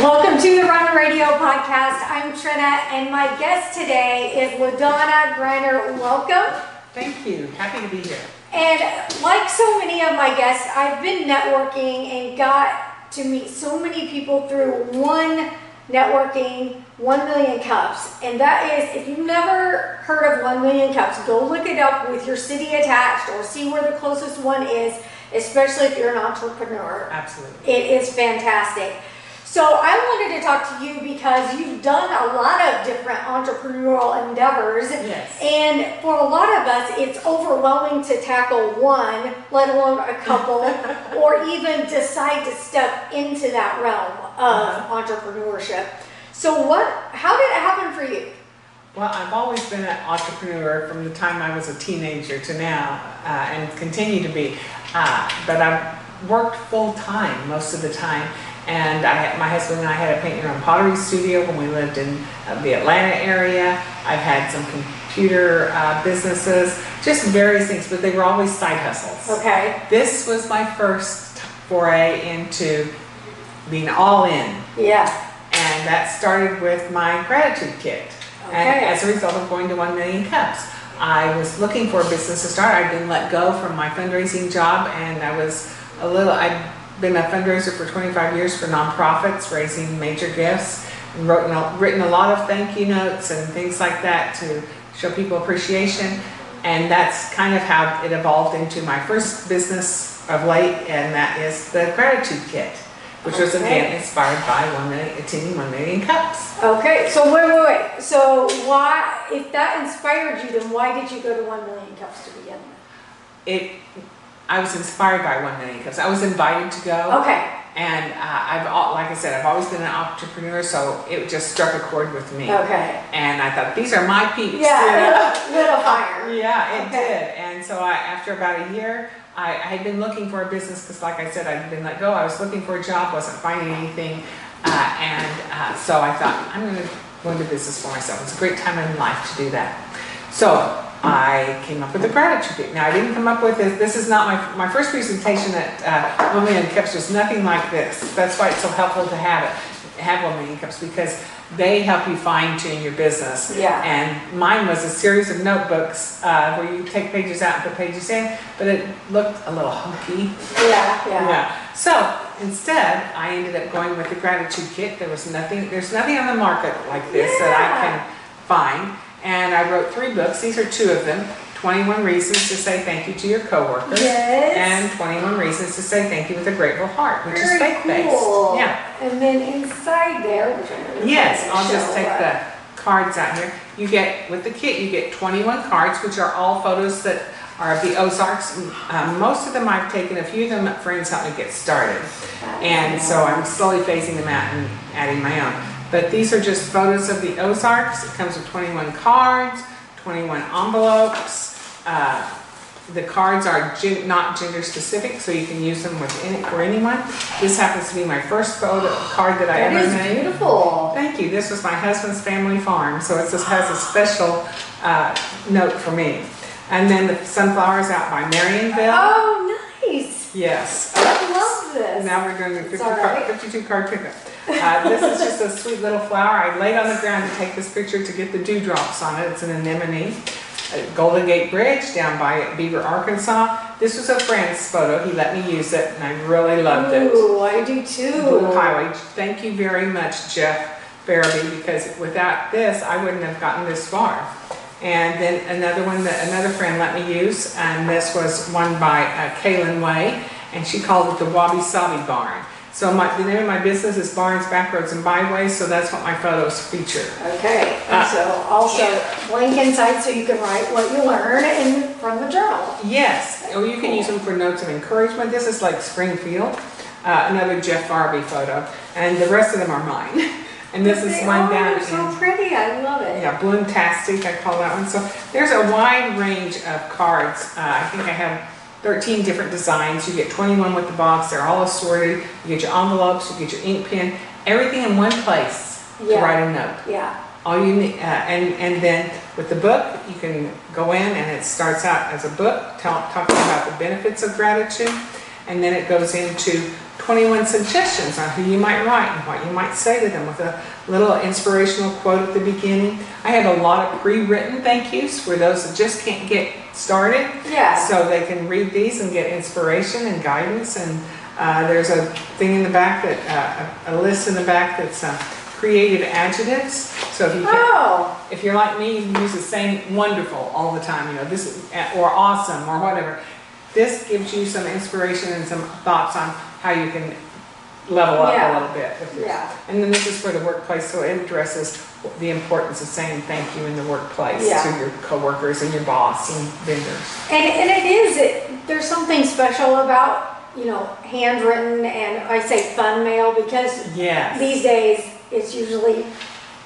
Welcome to the Run Radio podcast. I'm Trina, and my guest today is LaDonna Greiner. Welcome. Thank you. Happy to be here. And like so many of my guests, I've been networking and got to meet so many people through one networking, 1 Million Cups. And that is, if you've never heard of 1 Million Cups, go look it up with your city attached or see where the closest one is, especially if you're an entrepreneur. Absolutely. It is fantastic. So I wanted to talk to you because you've done a lot of different entrepreneurial endeavors. Yes. And for a lot of us, it's overwhelming to tackle one, let alone a couple, or even decide to step into that realm of entrepreneurship. So what how did it happen for you? Well, I've always been an entrepreneur from the time I was a teenager to now, uh, and continue to be. Uh, but I've worked full time most of the time. And I, my husband and I had a paint your own pottery studio when we lived in uh, the Atlanta area. I've had some computer uh, businesses, just various things, but they were always side hustles. Okay. This was my first foray into being all in. Yeah. And that started with my gratitude kit. Okay. And as a result of going to 1 Million Cups, I was looking for a business to start. I'd been let go from my fundraising job and I was a little, I'd been a fundraiser for 25 years for nonprofits, raising major gifts, and written a, written a lot of thank you notes and things like that to show people appreciation. And that's kind of how it evolved into my first business of late, and that is the gratitude kit, which was again inspired by one million, attending 1 Million Cups. Okay. So wait, wait, wait. So why if that inspired you, then why did you go to 1 million cups to begin with? it I was inspired by one million cups. I was invited to go, Okay. and uh, I've like I said, I've always been an entrepreneur, so it just struck a chord with me. Okay. And I thought these are my peeps. Yeah, lit a fire. Yeah, it Okay. did. And so I, after about a year, I, I had been looking for a business because, like I said, I'd been let go. I was looking for a job, wasn't finding anything, uh, and uh, so I thought I'm going to go into business for myself. It's a great time in life to do that. So I came up with a gratitude kit. Now I didn't come up with this. This is not my my first presentation at uh, One Million Cups. Was nothing like this. That's why it's so helpful to have it, have One Million Cups because they help you fine tune your business. Yeah. And mine was a series of notebooks uh, where you take pages out and put pages in, but it looked a little hunky. Yeah, yeah. Yeah. So instead, I ended up going with the gratitude kit. There was nothing. There's nothing on the market like this that I can find. And I wrote three books. These are two of them. 21 Reasons to Say Thank You to Your Coworkers. Yes. And 21 Reasons to Say Thank You with a Grateful Heart, which is Very faith-based. cool. Yeah. And then inside there, which Yes, I'll show, just take the cards out here. You get, with the kit, you get 21 cards, which are all photos that are of the Ozarks. Um, most of them I've taken, a few of them friends helped me get started. And so I'm slowly phasing them out and adding my own. But these are just photos of the Ozarks. It comes with 21 cards, 21 envelopes. Uh, the cards are gen- not gender specific, so you can use them with any, for anyone. This happens to be my first photo card that I That ever is made. beautiful. Thank you. This was my husband's family farm, so it just has a special uh, note for me. And then the sunflowers out by Marionville. Oh, nice. Yes. I love this. Now we're doing the 50 It's card, right. 52 card pickup. Uh, this is just a sweet little flower. I laid on the ground to take this picture to get the dewdrops on it. It's an anemone. At Golden Gate Bridge down by Beaver, Arkansas. This was a friend's photo. He let me use it, and I really loved it. Ooh, I do too. Blue Highway. Thank you very much, Jeff Farabee, because without this, I wouldn't have gotten this far. And then another one that another friend let me use, and this was one by uh, Kaylin Way, and she called it the Wabi Sabi Barn. So my, the name of my business is Barns, Backroads, and Byways, so that's what my photos feature. Okay, and Uh, so also blank inside so you can write what you learn in from the journal. Yes, or you can use them for notes of encouragement. This is like Springfield, uh, another Jeff Farabee photo, and the rest of them are mine. And this is one down in so pretty. I love it. Yeah, Bloomtastic, I call that one. So there's a wide range of cards. Uh, I think I have 13 different designs. You get 21 with the box. They're all assorted. You get your envelopes, you get your ink pen, everything in one place to write a note. Yeah. All you need, uh, and, and then with the book, you can go in and it starts out as a book talking about the benefits of gratitude. And then it goes into 21 suggestions on who you might write and what you might say to them with a little inspirational quote at the beginning. I have a lot of pre-written thank yous for those that just can't get started. Yeah. So they can read these and get inspiration and guidance. And uh, there's a thing in the back that, uh, a list in the back that's uh, creative adjectives. So if you can, Oh, if you're like me, you use the same wonderful all the time, you know, this, is- or awesome, or whatever. This gives you some inspiration and some thoughts on how you can level up Yeah. a little bit yours. Yeah. And then this is for the workplace, so it addresses the importance of saying thank you in the workplace Yeah. to your coworkers and your boss and vendors. and, and it is, it, there's something special about, you know, handwritten and I say fun mail because Yes. these days, it's usually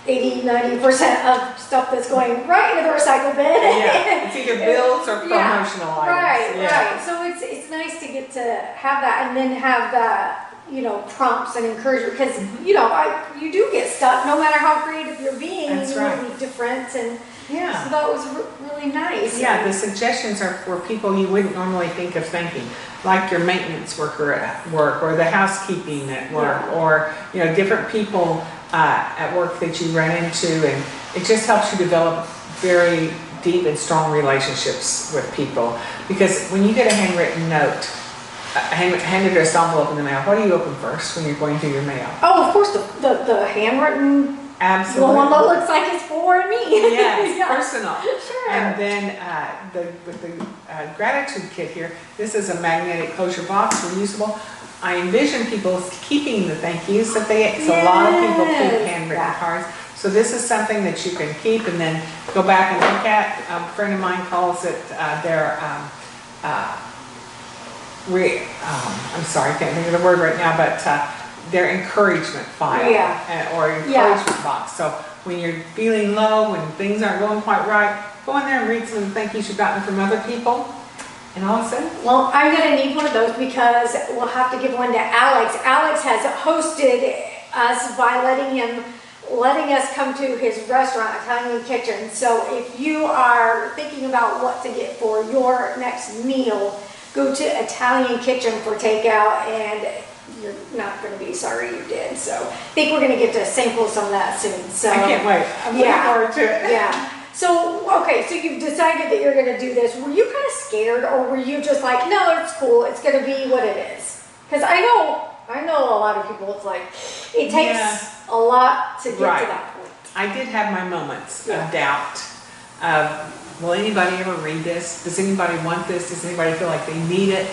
80, 90% of stuff that's going right into the recycle bin. Yeah, it's either bills or Yeah, promotional items. Right, Yeah. right. So it's, it's nice to get to have that and then have that, you know, prompts and encouragement because, Mm-hmm. you know, I, you do get stuck no matter how creative you're being. That's you right. will be different and Yeah. so that was re- really nice. Yeah, the suggestions are for people you wouldn't normally think of thinking like your maintenance worker at work, or the housekeeping at work, Yeah. or, you know, different people uh, at work that you run into, and it just helps you develop very deep and strong relationships with people. Because when you get a handwritten note, a hand- handed us envelope in the mail, what do you open first when you're going through your mail? Oh, of course, the, the, the handwritten, the Absolutely. one that looks like it's for me. Yes, Yeah. personal. Sure. And then uh, the, with the uh, gratitude kit here, this is a magnetic closure box, reusable. I envision people keeping the thank yous that they, so a lot of people keep handwritten Yeah. cards. So this is something that you can keep and then go back and look at. A friend of mine calls it uh, their, um, uh, re, um, I'm sorry, I can't think of the word right now, but uh, their encouragement file. Yeah. uh, Or Yeah. encouragement box. So when you're feeling low, when things aren't going quite right, go in there and read some of the thank yous you've gotten from other people. And all of a sudden, Well, I'm gonna need one of those because we'll have to give one to Alex. Alex has hosted us by letting him, letting us come to his restaurant, Italian Kitchen. So if you are thinking about what to get for your next meal, go to Italian Kitchen for takeout and you're not gonna be sorry you did. So I think we're gonna get to sample some of that soon, so. I can't wait. I'm looking forward to it. Yeah. So, okay, so you've decided that you're gonna do this. Were you kind of scared or were you just like, no, it's cool, it's gonna be what it is? Because I know, I know a lot of people, it's like, it takes Yeah. a lot to get Right. to that point. I did have my moments Yeah. of doubt. Of, will anybody ever read this? Does anybody want this? Does anybody feel like they need it?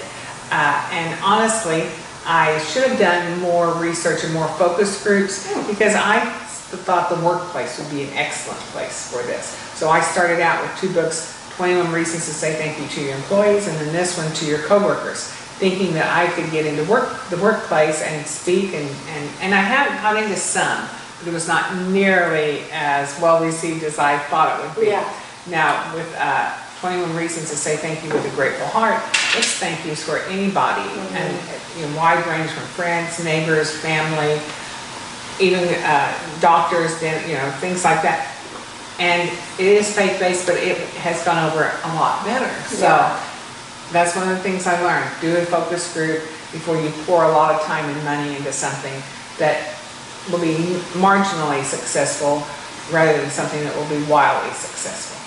Uh, and honestly, I should have done more research and more focus groups because I thought the workplace would be an excellent place for this. So I started out with two books, 21 Reasons to Say Thank You to Your Employees, and then this one to your coworkers, thinking that I could get into work, the workplace and speak and, and, and I have got into some, but it was not nearly as well received as I thought it would be. Yeah. Now, with uh, 21 Reasons to Say Thank You with a Grateful Heart, it's thank yous for anybody and you know, wide range from friends, neighbors, family, even uh, doctors, you know, things like that. And it is faith-based, but it has gone over a lot better. So Yeah. that's one of the things I learned. Do a focus group before you pour a lot of time and money into something that will be marginally successful rather than something that will be wildly successful.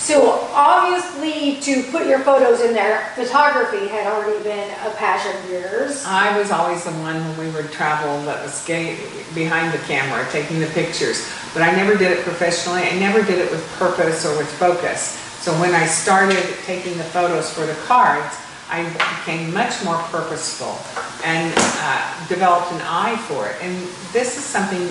So obviously, to put your photos in there, photography had already been a passion of yours. I was always the one when we would travel that was behind the camera, taking the pictures. But I never did it professionally. I never did it with purpose or with focus. So when I started taking the photos for the cards, I became much more purposeful and uh, developed an eye for it. And this is something,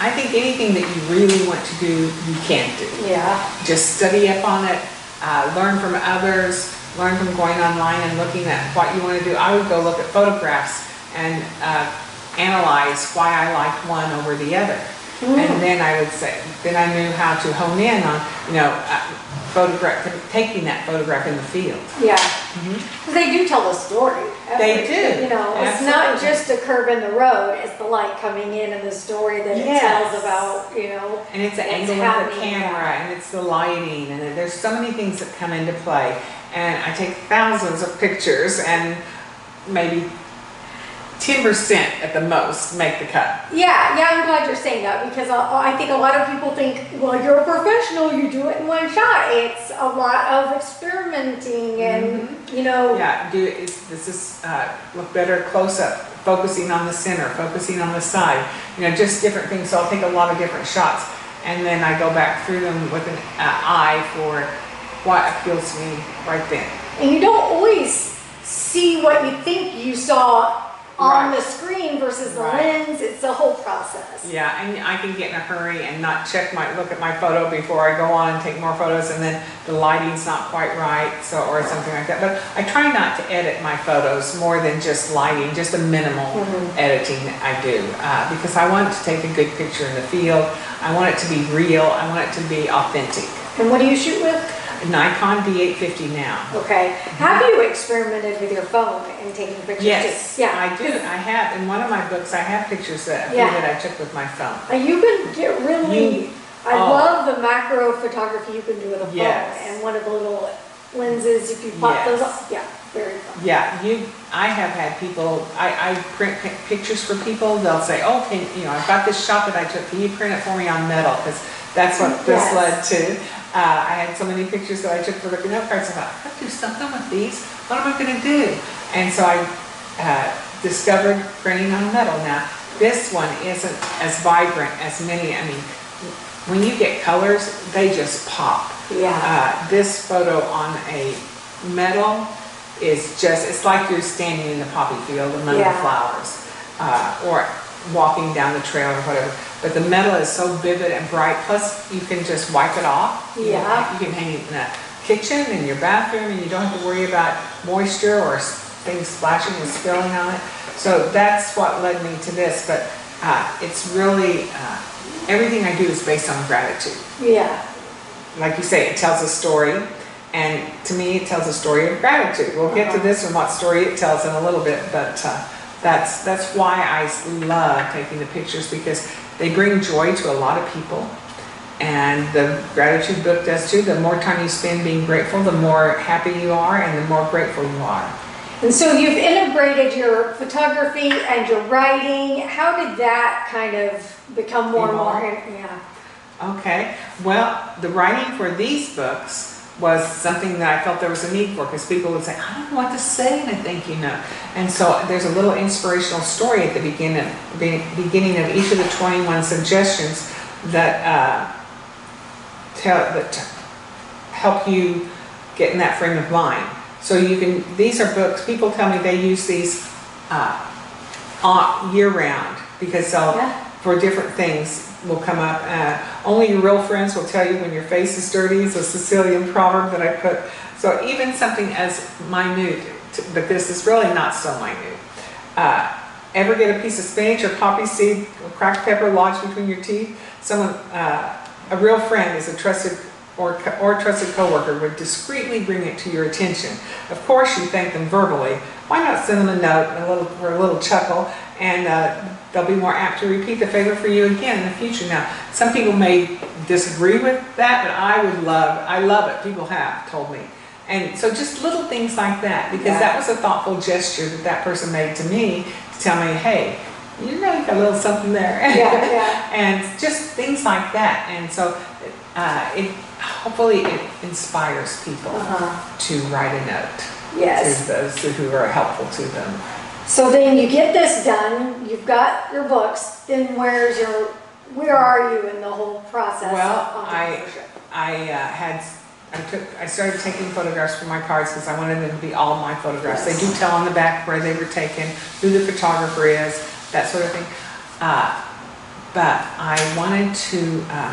I think anything that you really want to do, you can do Yeah. just study up on it, uh, learn from others, learn from going online and looking at what you want to do. I would go look at photographs and uh, analyze why I liked one over the other. And then I would say, then I knew how to hone in on, you know, uh, photograph, taking that photograph in the field. Yeah. 'Cause they do tell the story. They do. You know, it's not just a curve in the road, it's the light coming in and the story that it tells about, you know. And it's the angle of the camera, and it's the lighting, and there's so many things that come into play. And I take thousands of pictures, and maybe ten percent at the most make the cut. Yeah, yeah, I'm glad you're saying that because I, I think a lot of people think, well, you're a professional, you do it in one shot. It's a lot of experimenting and, you know, Yeah, do, is, this, uh, look better close up, focusing on the center, focusing on the side, you know, just different things, so I'll take a lot of different shots. And then I go back through them with an uh, eye for what appeals to me right then. and you don't always see what you think you saw on Right. the screen versus the Right. lens. It's a whole process. Yeah, and I can get in a hurry and not check my, look at my photo before I go on and take more photos, and then the lighting's not quite right, so, or something like that. But I try not to edit my photos more than just lighting, just a minimal Mhm. editing I do, uh, because I want to take a good picture in the field. I want it to be real, I want it to be authentic. And what do you shoot with? Nikon D850 now. Okay. Have you experimented with your phone and taking pictures? Yes, too? Yeah. I do, I have, in one of my books, I have pictures that, Yeah. that I took with my phone. You can get really, You- I oh. love the macro photography you can do with a phone. Yes. And one of the little lenses, if you pop those Yes. up, yeah, very fun. Yeah, you, I have had people, I, I print pi- pictures for people, they'll say, oh, can, you know, I've got this shot that I took, can you print it for me on metal? Because that's what this Yes. led to. Uh, I had so many pictures that I took for looking up cards, I thought, I could do something with these, what am I gonna do? And so I, uh, discovered printing on metal. Now, this one isn't as vibrant as many, I mean, when you get colors, they just pop. Yeah. Uh, this photo on a metal is just, it's like you're standing in the poppy field among the flowers, uh, or walking down the trail or whatever. But the metal is so vivid and bright, plus you can just wipe it off. Yeah. You can hang it in the kitchen, in your bathroom, and you don't have to worry about moisture or things splashing and spilling on it. So that's what led me to this, but uh, it's really, uh, everything I do is based on gratitude Yeah. like you say, it tells a story. And to me, it tells a story of gratitude. We'll get to Uh-huh. this and what story it tells in a little bit, but uh, that's, that's why I love taking the pictures because they bring joy to a lot of people. And the gratitude book does too. The more time you spend being grateful, the more happy you are and the more grateful you are. And so you've integrated your photography and your writing. How did that kind of become more and more? Yeah. Okay, well, the writing for these books was something that I felt there was a need for because people would say, I don't know what to say in a thank you know. And so there's a little inspirational story at the beginning, be- beginning of each of the 21 suggestions that uh, tell that help you get in that frame of mind. So you can, these are books, people tell me they use these uh, year-round because they'll Yeah. for different things will come up. Uh, only your real friends will tell you when your face is dirty. It's a Sicilian proverb that I put. So even something as minute, but this is really not so minute. Uh, ever get a piece of spinach or poppy seed or cracked pepper lodged between your teeth? Someone, uh, a real friend is a trusted or, or trusted coworker would discreetly bring it to your attention. Of course, you thank them verbally. Why not send them a note a little, or a little chuckle, and uh, they'll be more apt to repeat the favor for you again in the future. Now, some people may disagree with that, but I would love, I love it. People have told me. And so just little things like that, because Yeah. that was a thoughtful gesture that that person made to me to tell me, hey, you know, you got a little something there. Yeah, yeah. and just things like that. And so uh, it hopefully it inspires people Uh-huh. to write a note Yes. to those who are helpful to them. So then you get this done, you've got your books, then where's your, where are you in the whole process Well, I- I uh, had I took I started taking photographs for my cards because I wanted them to be all my photographs. They do tell on the back where they were taken, who the photographer is, that sort of thing. Uh, but I wanted to uh,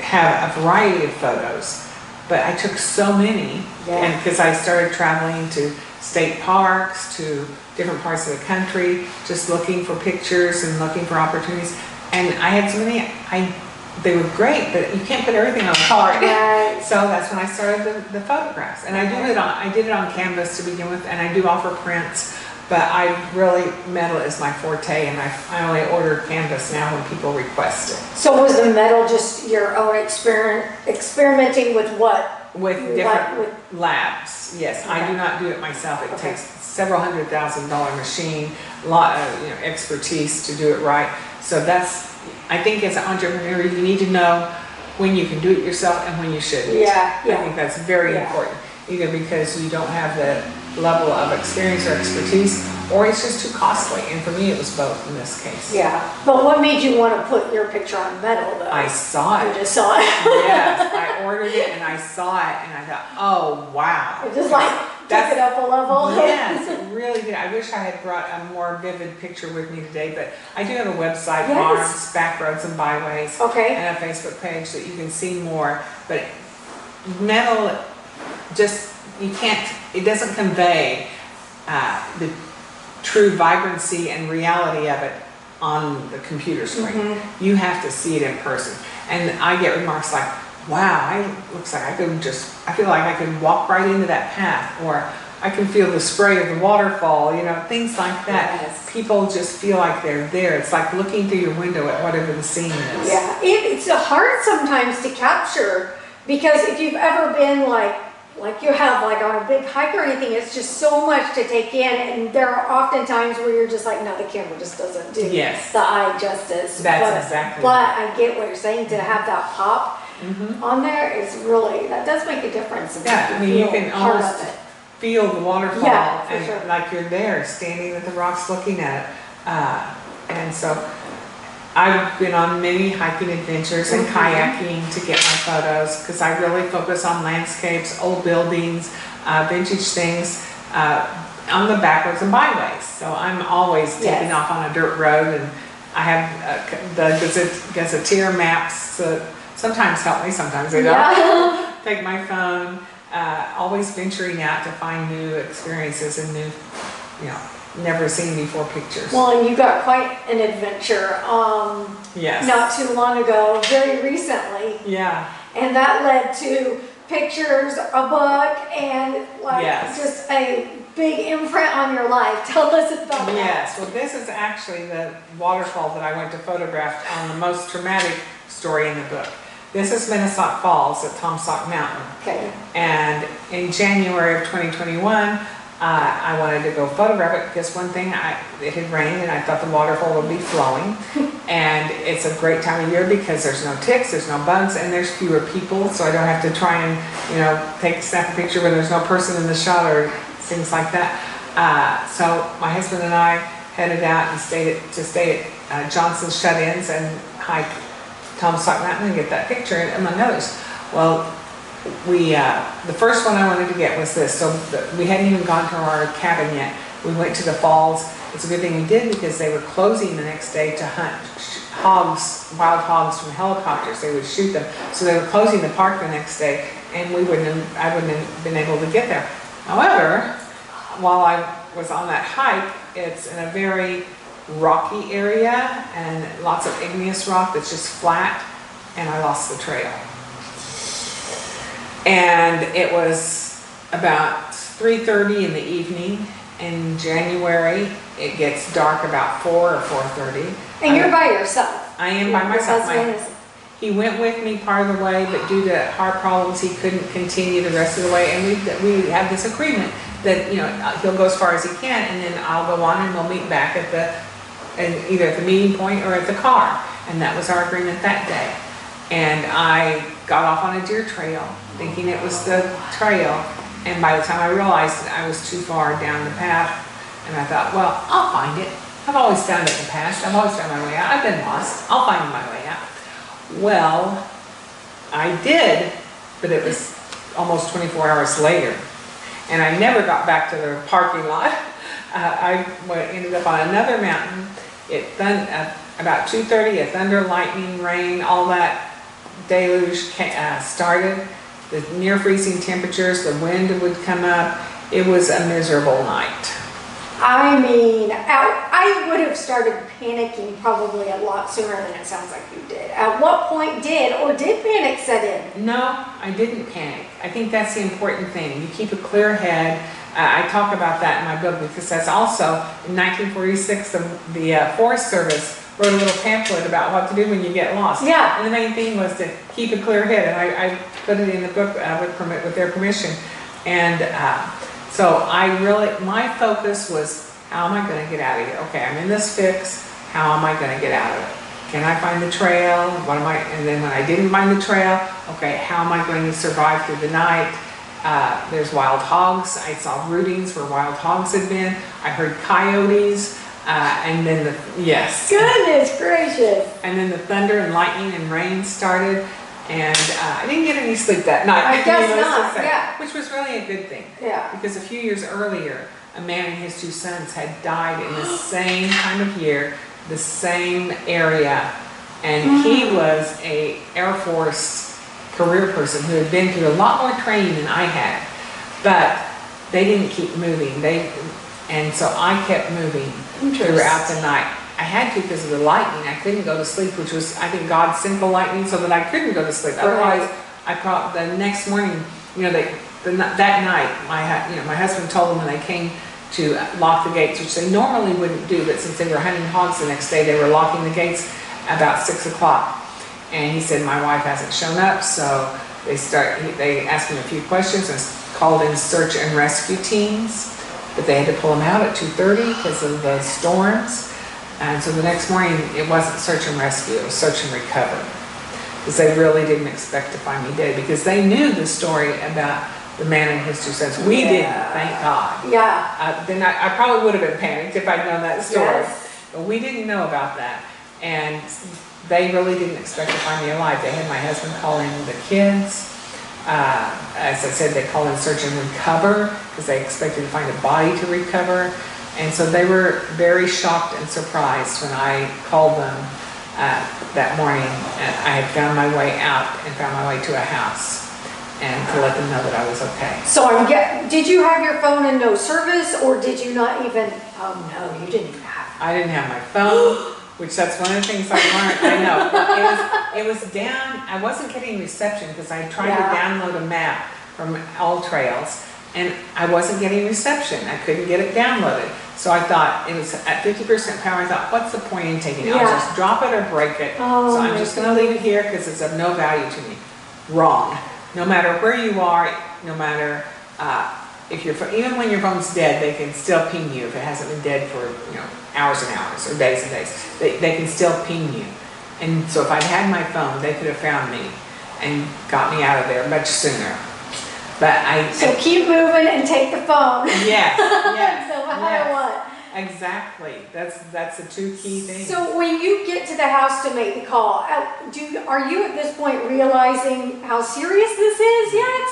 have a variety of photos. But I took so many, Yeah. and because I started traveling to state parks, to different parts of the country, just looking for pictures and looking for opportunities. And I had so many, I, they were great, but you can't put everything on a card. Right. So that's when I started the, the photographs. And I do it on, I did it on canvas to begin with, and I do offer prints. But I really, metal is my forte, and I, I only order canvas now when people request it. So was the metal just your own experiment, experimenting with what With Like different with- labs, yes. I do not do it myself. It Okay. takes several hundred thousand dollar machine, a lot of, you know, expertise to do it right. So that's, I think as an entrepreneur, you need to know when you can do it yourself and when you shouldn't. Yeah, I yeah. think that's very Yeah. important, either because you don't have the level of experience or expertise, or it's just too costly. And for me, it was both in this case. Yeah, but what made you want to put your picture on metal though? I saw You it. just saw it. Yes, I ordered it and I saw it and I thought, oh, wow. It just like took That's- it up a level. Yes, it really did. I wish I had brought a more vivid picture with me today, but I do have a website, Yes. Barns, Back Roads and Byways, Okay, and a Facebook page that you can see more. But metal, just, you can't, it doesn't convey uh, the true vibrancy and reality of it on the computer screen. Mm-hmm. You have to see it in person. And I get remarks like, wow, I, looks like I could just, I feel like I could walk right into that path, or I can feel the spray of the waterfall, you know, things like that. Yes. People just feel like they're there. It's like looking through your window at whatever the scene is. yeah, it, it's hard sometimes to capture because if you've ever been like, like you have like on a big hike or anything, it's just so much to take in and there are often times where you're just like, no, the camera just doesn't do Yes. the eye justice. That's But- exactly But I get what you're saying, to have that pop Mhm. on there is really, that does make a difference. Yeah, I mean, you can almost feel the waterfall Yeah, and sure. like you're there, standing with the rocks looking at it. Uh, and so I've been on many hiking adventures and kayaking to get my photos because I really focus on landscapes, old buildings, uh, vintage things uh, on the backwards and byways. So I'm always taking Yes. off on a dirt road and I have uh, the gazette- gazetteer maps that sometimes help me, sometimes they don't Yeah. take my phone, uh, always venturing out to find new experiences and new, you know, never seen before pictures. Well, and you got quite an adventure, um, yes. not too long ago, very recently, Yeah. and that led to pictures, a book, and like Yes. just a big imprint on your life. Tell us about that. Yes. Well, this is actually the waterfall that I went to photograph on the most traumatic story in the book. This is Mina Sauk Falls at Taum Sauk Mountain. Okay. And in January of 2021, uh, I wanted to go photograph it because one thing, I, it had rained and I thought the waterfall would be flowing. and it's a great time of year because there's no ticks, there's no bugs, and there's fewer people, so I don't have to try and, you know, take snap a picture when there's no person in the shot or things like that. Uh, so my husband and I headed out and stayed at, to stay at uh, Johnson's Shut-ins and hike Taum Sauk Mountain and get that picture, among others. Well, we, uh, the first one I wanted to get was this, so the- we hadn't even gone to our cabin yet. We went to the falls. It's a good thing we did because they were closing the next day to hunt hogs, wild hogs from helicopters. They would shoot them. So they were closing the park the next day and we wouldn't, have- I wouldn't have been able to get there. However, while I was on that hike, it's in a very rocky area and lots of igneous rock that's just flat and I lost the trail. And it was about 3:30 in the evening in January. It gets dark about 4 or 4:30. And you're by yourself. I am by myself. My- he went with me part of the way, but due to heart problems, he couldn't continue the rest of the way. And we, we have this agreement that, you know, uh, he'll go as far as he can and then I'll go on and we'll meet back at the, and either at the meeting point or at the car. And that was our agreement that day. And I got off on a deer trail, thinking it was the trail. And by the time I realized that I was too far down the path, and I thought, well, I'll find it. I've always found it in the past. I've always found my way out. I've been lost. I'll find my way out. Well, I did, but it was almost 24 hours later. And I never got back to the parking lot. Uh, I went- ended up on another mountain. It thun, uh, about 2:30, a thunder, lightning, rain, all that deluge uh, started. The near freezing temperatures, the wind would come up. It was a miserable night. I mean, I, I would have started panicking probably a lot sooner than it sounds like you did. At what point did or did panic set in? No, I didn't panic. I think that's the important thing. You keep a clear head. Uh, I talk about that in my book because that's also in 1946 the, the uh, Forest Service wrote a little pamphlet about what to do when you get lost. Yeah. And the main thing was to keep a clear head, and I, I put it in the book uh, with permit, with their permission. And uh, so I really, my focus was, how am I gonna get out of here? Okay, I'm in this fix, how am I gonna get out of it? Can I find the trail? What am I, and then when I didn't find the trail, okay, how am I going to survive through the night? Uh, there's wild hogs. I saw rootings where wild hogs had been. I heard coyotes, uh, and then the, yes. Goodness gracious. And then the thunder and lightning and rain started, and uh, I didn't get any sleep that night. I guess not, say, yeah. Which was really a good thing, Yeah. because a few years earlier, a man and his two sons had died in the same time of year, the same area, and he Mm. was a Air Force career person who had been through a lot more training than I had, but they didn't keep moving. They, and so I kept moving throughout the night. I had to because of the lightning. I couldn't go to sleep, which was, I think, God sent the lightning so that I couldn't go to sleep. Right. Otherwise, I probably, the next morning, you know, they, the, that night, my, you know, my husband told them when they came to lock the gates, which they normally wouldn't do, but since they were hunting hogs the next day, they were locking the gates about six o'clock. And he said, my wife hasn't shown up, so they start, they asked him a few questions and called in search and rescue teams. But they had to pull them out at two thirty because of the storms. And so the next morning, it wasn't search and rescue, it was search and recover. Because they really didn't expect to find me dead, because they knew the story about the man and his two sons. We didn't, thank God. Yeah. Uh, then I, I probably would have been panicked if I'd known that story. Yes. But we didn't know about that. And they really didn't expect to find me alive. They had my husband call in the kids. Uh, as I said, they called in search and recover because they expected to find a body to recover. And so they were very shocked and surprised when I called them uh, that morning. And I had found my way out and found my way to a house and to let them know that I was okay. So I'm get, did you have your phone in no service or did you not even, oh no, you didn't have. I didn't have my phone, which that's one of the things I learned. I know. It was, it was down, I wasn't getting reception because I tried to download a map from AllTrails and I wasn't getting reception. I couldn't get it downloaded. So I thought it was at fifty percent power. I thought, what's the point in taking it? I'll just drop it or break it. Oh, So I'm just gonna leave it here because it's of no value to me. Wrong. No matter where you are, no matter, uh, if your, even when your phone's dead, they can still ping you if it hasn't been dead for, you know, hours and hours or days and days. They, they can still ping you. And so if I'd had my phone, they could have found me and got me out of there much sooner. But I, So keep moving and take the phone. yes, yes, No matter yes. what. Exactly. That's, that's the two key things. So when you get to the house to make the call, uh, do, are you at this point realizing how serious this is yet?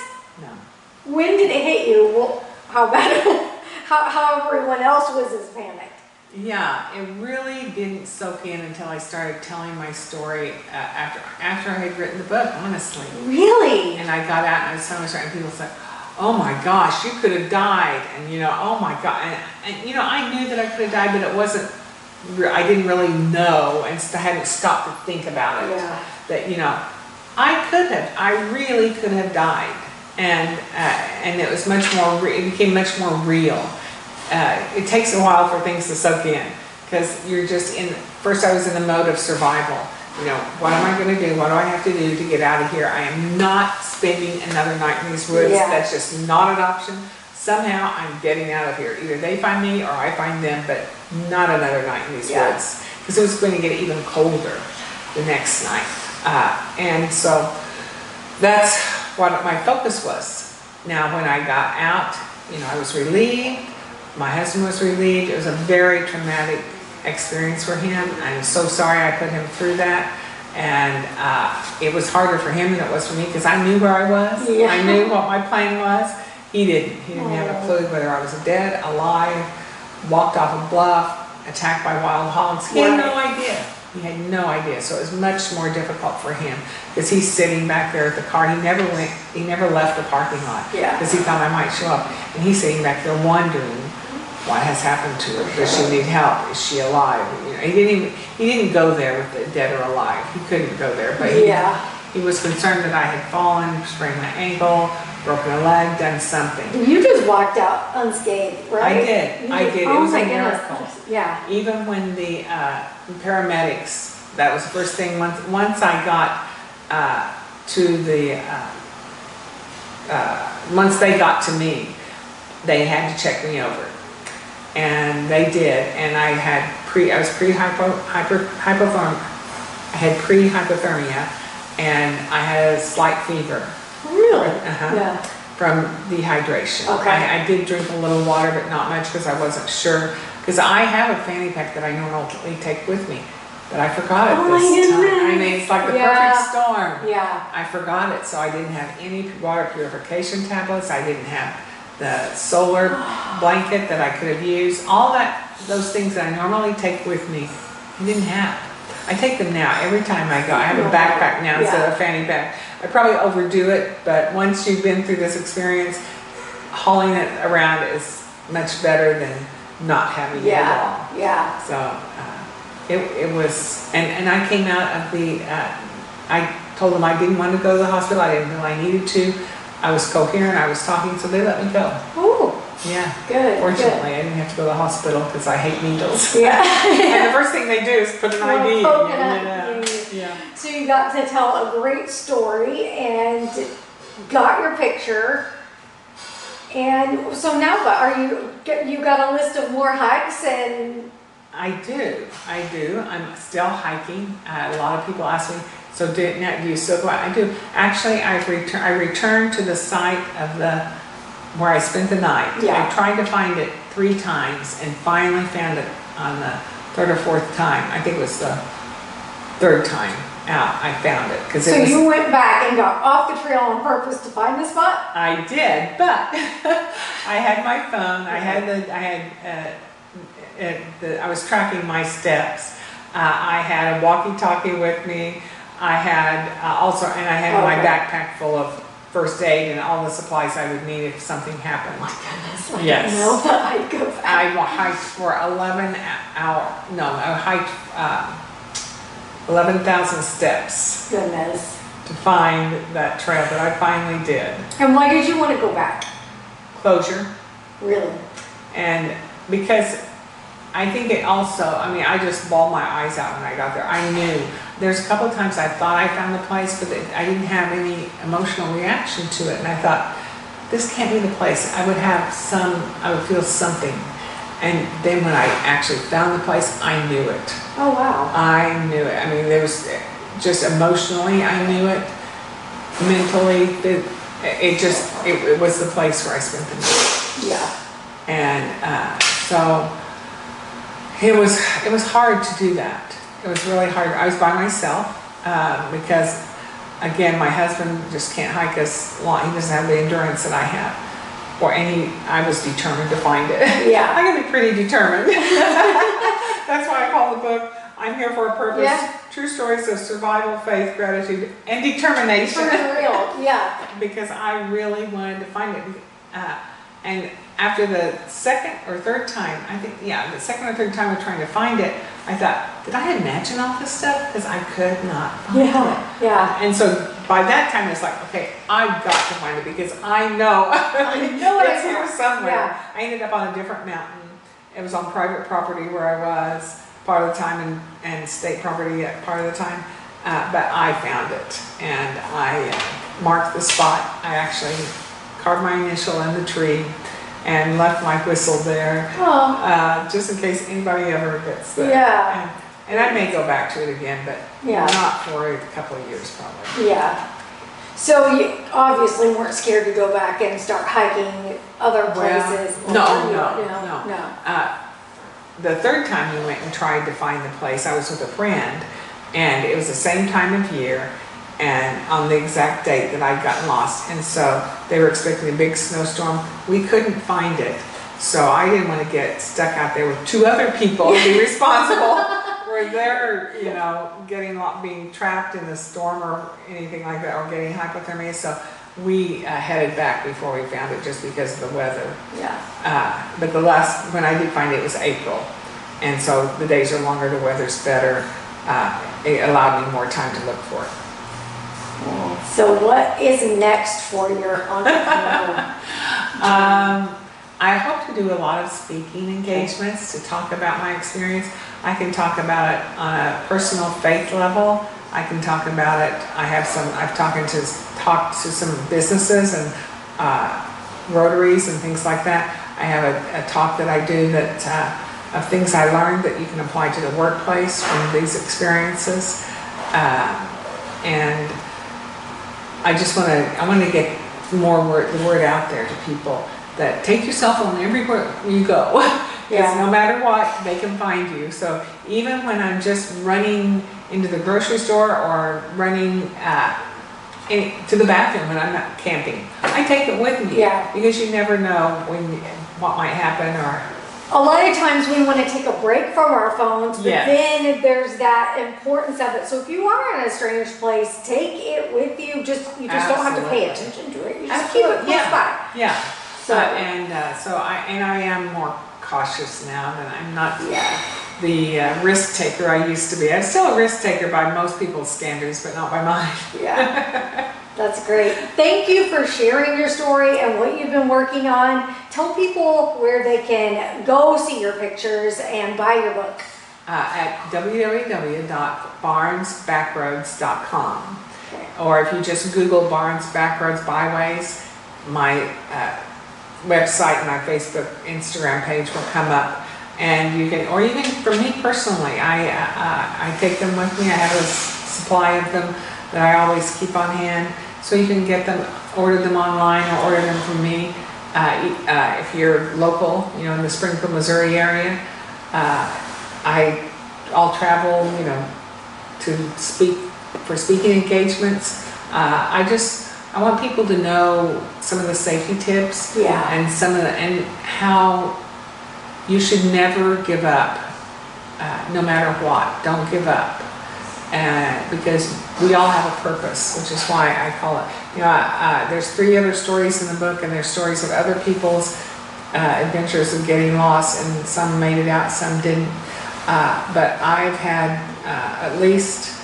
When did it hit you? Well, how bad, how, how everyone else was as panicked? Yeah, it really didn't soak in until I started telling my story uh, after after I had written the book, honestly. Really? And I got out and I was telling my story, and people said, "Oh my gosh, you could have died," and you know, "Oh my god," and, and you know, I knew that I could have died, but it wasn't. I didn't really know, and I hadn't stopped to think about it. Yeah. That you know, I could have. I really could have died, and uh, and it was much more. Re- it became much more real. Uh, it takes a while for things to soak in because you're just in first i was in the mode of survival. You know what am i going to do? What do i have to do to get out of here? I am not spending another night in these woods. Yeah. that's just not an option. Somehow i'm getting out of here. Either they find me or i find them but not another night in these Yeah. woods because it was going to get even colder the next night. Uh, and so that's what my focus was. Now, when I got out, you know, I was relieved. My husband was relieved. It was a very traumatic experience for him. I'm so sorry I put him through that. And uh, it was harder for him than it was for me because I knew where I was. Yeah. I knew what my plan was. He didn't. He didn't have a clue whether I was dead, alive, walked off a bluff, attacked by wild hogs. He had no idea. He had no idea. So it was much more difficult for him because he's sitting back there at the car. He never went, he never left the parking lot. Yeah. Because he thought I might show up. And he's sitting back there wondering what has happened to her. Does she need help? Is she alive? You know, he didn't even, he didn't go there with the dead or alive. He couldn't go there. But he, Yeah. he was concerned that I had fallen, sprained my ankle, broken a leg, done something. You just walked out unscathed, right? I did. You I did. It oh was my a goodness. miracle. Yeah. Even when the uh, paramedics, that was the first thing, once, once I got uh, to the, uh, uh, once they got to me, they had to check me over. And they did, and I had pre, I was pre-hypo, hyper, hypotherm, I had pre-hypothermia, and I had a slight fever. Really? Uh-huh. Yeah. from dehydration. Okay. I, I did drink a little water, but not much because I wasn't sure. Because I have a fanny pack that I normally take with me, but I forgot it Oh my this time. I mean, it's like the Yeah. perfect storm. Yeah. I forgot it, so I didn't have any water purification tablets. I didn't have the solar blanket that I could have used. All that, those things that I normally take with me, I didn't have. I take them now every time I go. I have a backpack now instead of a fanny pack. I probably overdo it, but once you've been through this experience, hauling it around is much better than not having it at all. Yeah. Yeah. So uh, it, it was, and, and I came out of the, uh, I told them I didn't want to go to the hospital. I didn't feel I needed to. I was coherent, I was talking, so they let me go. Ooh, Yeah. good. Fortunately, I didn't have to go to the hospital because I hate needles. Yeah. and the first thing they do is put an IV in. poke it you up, know. yeah. So you got to tell a great story and got your picture. And so now what? Are you, you got a list of more hikes and, I do, I do. I'm still hiking. Uh, a lot of people ask me, so do, now, do you still go out? I do. Actually, I've returned, I returned to the site of the, where I spent the night. Yeah. I tried to find it three times and finally found it on the third or fourth time. I think it was the third time out I found it. Cause so it was, you went back and got off the trail on purpose to find the spot? I did, but I had my phone, I had the, I had, uh, uh, the, I was tracking my steps. Uh, I had a walkie-talkie with me. I had uh, also, and I had my backpack full of first aid and all the supplies I would need if something happened. My goodness. I Yes. didn't know that I'd go back. I hiked for 11 hour, no, I hiked um, 11,000 steps Goodness. to find that trail, but I finally did. And why did you want to go back? Closure. Really? And because I think it also, I mean, I just bawled my eyes out when I got there. I knew. There's a couple of times I thought I found the place, but I didn't have any emotional reaction to it. And I thought, this can't be the place. I would have some, I would feel something. And then when I actually found the place, I knew it. Oh, wow. I knew it. I mean, there was just emotionally, I knew it. Mentally, it, it just, it, it was the place where I spent the night. Yeah. And uh, so it was it was hard to do that. It was really hard. I was by myself uh, because again, my husband just can't hike as long. He doesn't have the endurance that I have, or any. I was determined to find it. Yeah. I can be pretty determined. That's why I call the book "I'm Here for a Purpose." Yeah. True stories of survival, faith, gratitude, and determination For real. Yeah. because I really wanted to find it. Uh, and after the second or third time, I think, yeah, the second or third time of trying to find it, I thought, did I imagine all this stuff? Because I could not find Yeah. Yeah. And so by that time, it's like, okay, I've got to find it because I know, I know it's here somewhere. Yeah. I ended up on a different mountain. It was on private property where I was part of the time and, and state property at part of the time. Uh, but I found it and I uh, marked the spot. I actually carved my initial in the tree and left my whistle there, Oh, uh, just in case anybody ever gets there. Yeah. And, and I may go back to it again, but Yeah. not for a couple of years probably. yeah. So you obviously weren't scared to go back and start hiking other Well, places? no, Or- no, No. no. No. Uh, the third time we went and tried to find the place, I was with a friend, and it was the same time of year, and on the exact date that I'd gotten lost. And so they were expecting a big snowstorm. We couldn't find it. So I didn't want to get stuck out there with two other people and be responsible for their, you know, getting, being trapped in the storm or anything like that, or getting hypothermia. So we uh, headed back before we found it just because of the weather. Yeah. Uh, but the last, when I did find it, it was April. And so the days are longer, the weather's better. Uh, it allowed me more time to look for it. So what is next for your entrepreneur? Um, I hope to do a lot of speaking engagements to talk about my experience. I can talk about it on a personal faith level. I can talk about it. I have some. I've talked to talked to some businesses and uh, rotaries and things like that. I have a, a talk that I do that uh, of things I learned that you can apply to the workplace from these experiences, uh, and I just want to, I want to get more word, the word out there to people that take your cell phone everywhere you go. Because Yeah. no matter what, they can find you. So even when I'm just running into the grocery store or running uh, in, to the bathroom when I'm not camping, I take it with me. Yeah. Because you never know when what might happen or A lot of times we want to take a break from our phones, but Yes. then there's that importance of it. So if you are in a strange place, take it with you. Just you just don't have to pay attention to it. You just keep it Absolutely, close yeah. by. yeah. So Uh, and uh, so I and I am more cautious now than I'm not yeah, the uh, risk taker I used to be. I'm still a risk taker by most people's standards, but not by mine. yeah. That's great. Thank you for sharing your story and what you've been working on. Tell people where they can go see your pictures and buy your book. Uh, at www.barnsbackroads.com. Okay. Or if you just Google Barns Back Roads Byways, my uh, website, and my Facebook, Instagram page will come up. And you can, or even for me personally, I, uh, I take them with me. I have a supply of them that I always keep on hand. So you can get them, order them online or order them from me. Uh, uh, if you're local, you know, in the Springfield, Missouri area, uh, I, I'll travel, you know, to speak, for speaking engagements. Uh, I just, I want people to know some of the safety tips Yeah. and some of the, and how you should never give up, uh, no matter what. Don't give up. Uh, because we all have a purpose, which is why I call it. You know, uh, there's three other stories in the book, and there's stories of other people's uh, adventures of getting lost, and some made it out, some didn't. Uh, but I've had uh, at least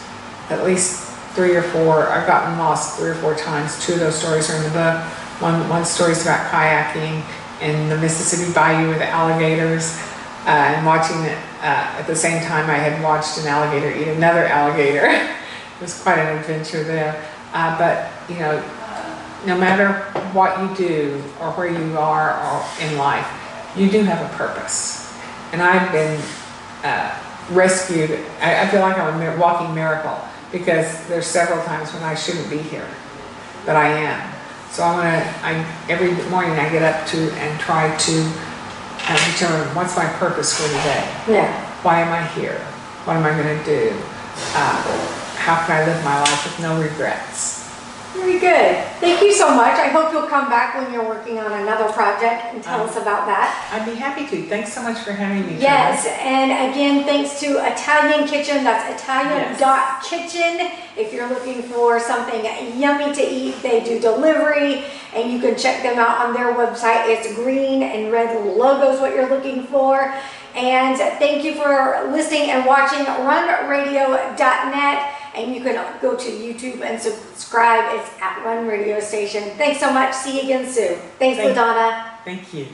at least three or four. I've gotten lost three or four times. Two of those stories are in the book. One one story's about kayaking in the Mississippi Bayou with alligators, uh, and watching it uh, at the same time. I had watched an alligator eat another alligator. it was quite an adventure there. Uh, but you know, no matter what you do or where you are or in life, you do have a purpose. And I've been uh, rescued. I, I feel like I'm a walking miracle because there's several times when I shouldn't be here, but I am. So I'm gonna. I every morning I get up to and try to uh, determine what's my purpose for today. Yeah. Why am I here? What am I gonna do? Uh, how can I live my life with no regrets? Very good. Thank you so much. I hope you'll come back when you're working on another project and tell Um, us about that. I'd be happy to. Thanks so much for having me. Yes, and again, thanks to Italian Kitchen. That's Italian dot kitchen. If you're looking for something yummy to eat, they do delivery, and you can check them out on their website. It's green and red logos what you're looking for. And thank you for listening and watching runradio.net. And you can go to YouTube and subscribe. It's at Run Radio Station. Thanks so much. See you again soon. Thanks, Thank- LaDonna. Thank you.